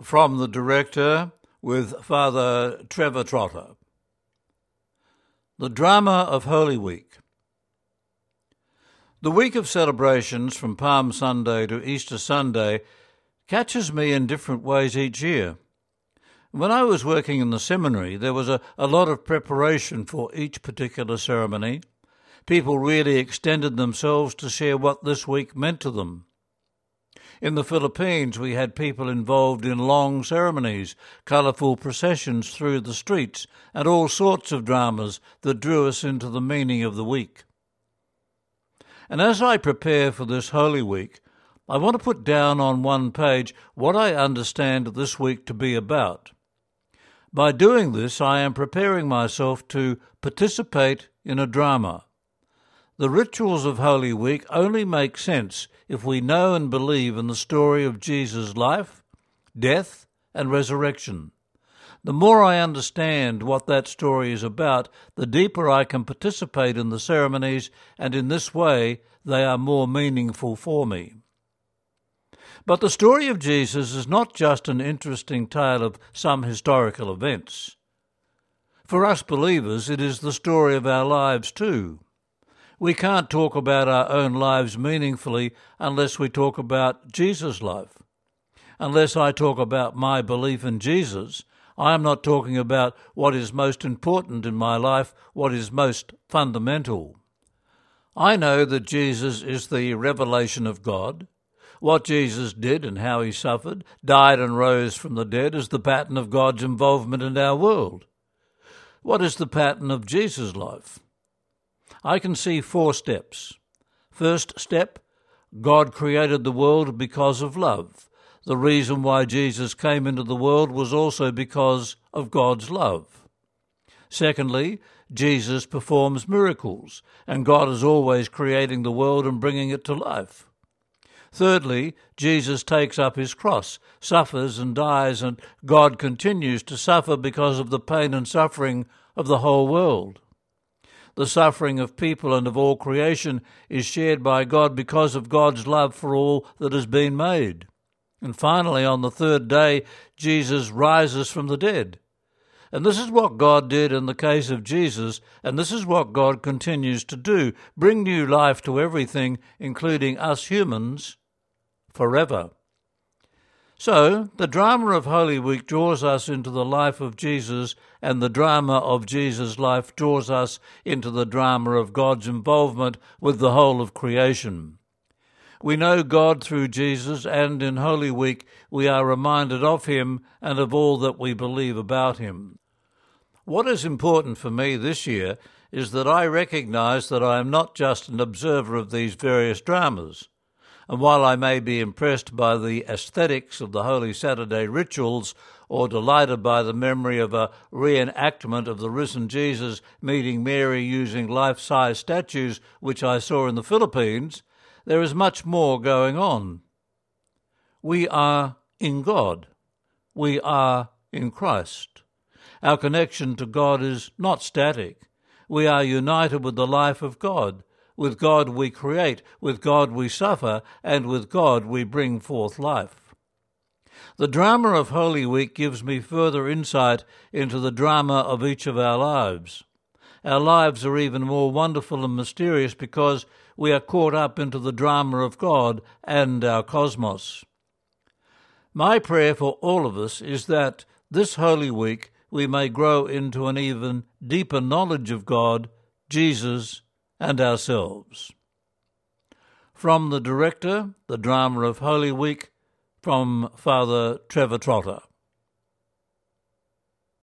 From the director with Father Trevor Trotter. The Drama of Holy Week. The week of celebrations from Palm Sunday to Easter Sunday catches me in different ways each year. When I was working in the seminary, there was a, a lot of preparation for each particular ceremony. People really extended themselves to share what this week meant to them. In the Philippines, we had people involved in long ceremonies, colourful processions through the streets, and all sorts of dramas that drew us into the meaning of the week. And as I prepare for this Holy Week, I want to put down on one page what I understand this week to be about. By doing this, I am preparing myself to participate in a drama. The rituals of Holy Week only make sense if we know and believe in the story of Jesus' life, death, and resurrection. The more I understand what that story is about, the deeper I can participate in the ceremonies, and in this way they are more meaningful for me. But the story of Jesus is not just an interesting tale of some historical events. For us believers, it is the story of our lives too. We can't talk about our own lives meaningfully unless we talk about Jesus' life. Unless I talk about my belief in Jesus, I am not talking about what is most important in my life, what is most fundamental. I know that Jesus is the revelation of God. What Jesus did and how he suffered, died and rose from the dead is the pattern of God's involvement in our world. What is the pattern of Jesus' life? I can see four steps. First step God created the world because of love. The reason why Jesus came into the world was also because of God's love. Secondly, Jesus performs miracles, and God is always creating the world and bringing it to life. Thirdly, Jesus takes up his cross, suffers and dies, and God continues to suffer because of the pain and suffering of the whole world. The suffering of people and of all creation is shared by God because of God's love for all that has been made. And finally, on the third day, Jesus rises from the dead. And this is what God did in the case of Jesus, and this is what God continues to do bring new life to everything, including us humans, forever. So, the drama of Holy Week draws us into the life of Jesus, and the drama of Jesus' life draws us into the drama of God's involvement with the whole of creation. We know God through Jesus, and in Holy Week we are reminded of Him and of all that we believe about Him. What is important for me this year is that I recognize that I am not just an observer of these various dramas and while I may be impressed by the aesthetics of the Holy Saturday rituals or delighted by the memory of a reenactment of the risen Jesus meeting Mary using life size statues, which I saw in the Philippines, there is much more going on. We are in God. We are in Christ. Our connection to God is not static. We are united with the life of God with God we create, with God we suffer, and with God we bring forth life. The drama of Holy Week gives me further insight into the drama of each of our lives. Our lives are even more wonderful and mysterious because we are caught up into the drama of God and our cosmos. My prayer for all of us is that this Holy Week we may grow into an even deeper knowledge of God, Jesus, and ourselves. From the director, the drama of Holy Week, from Father Trevor Trotter.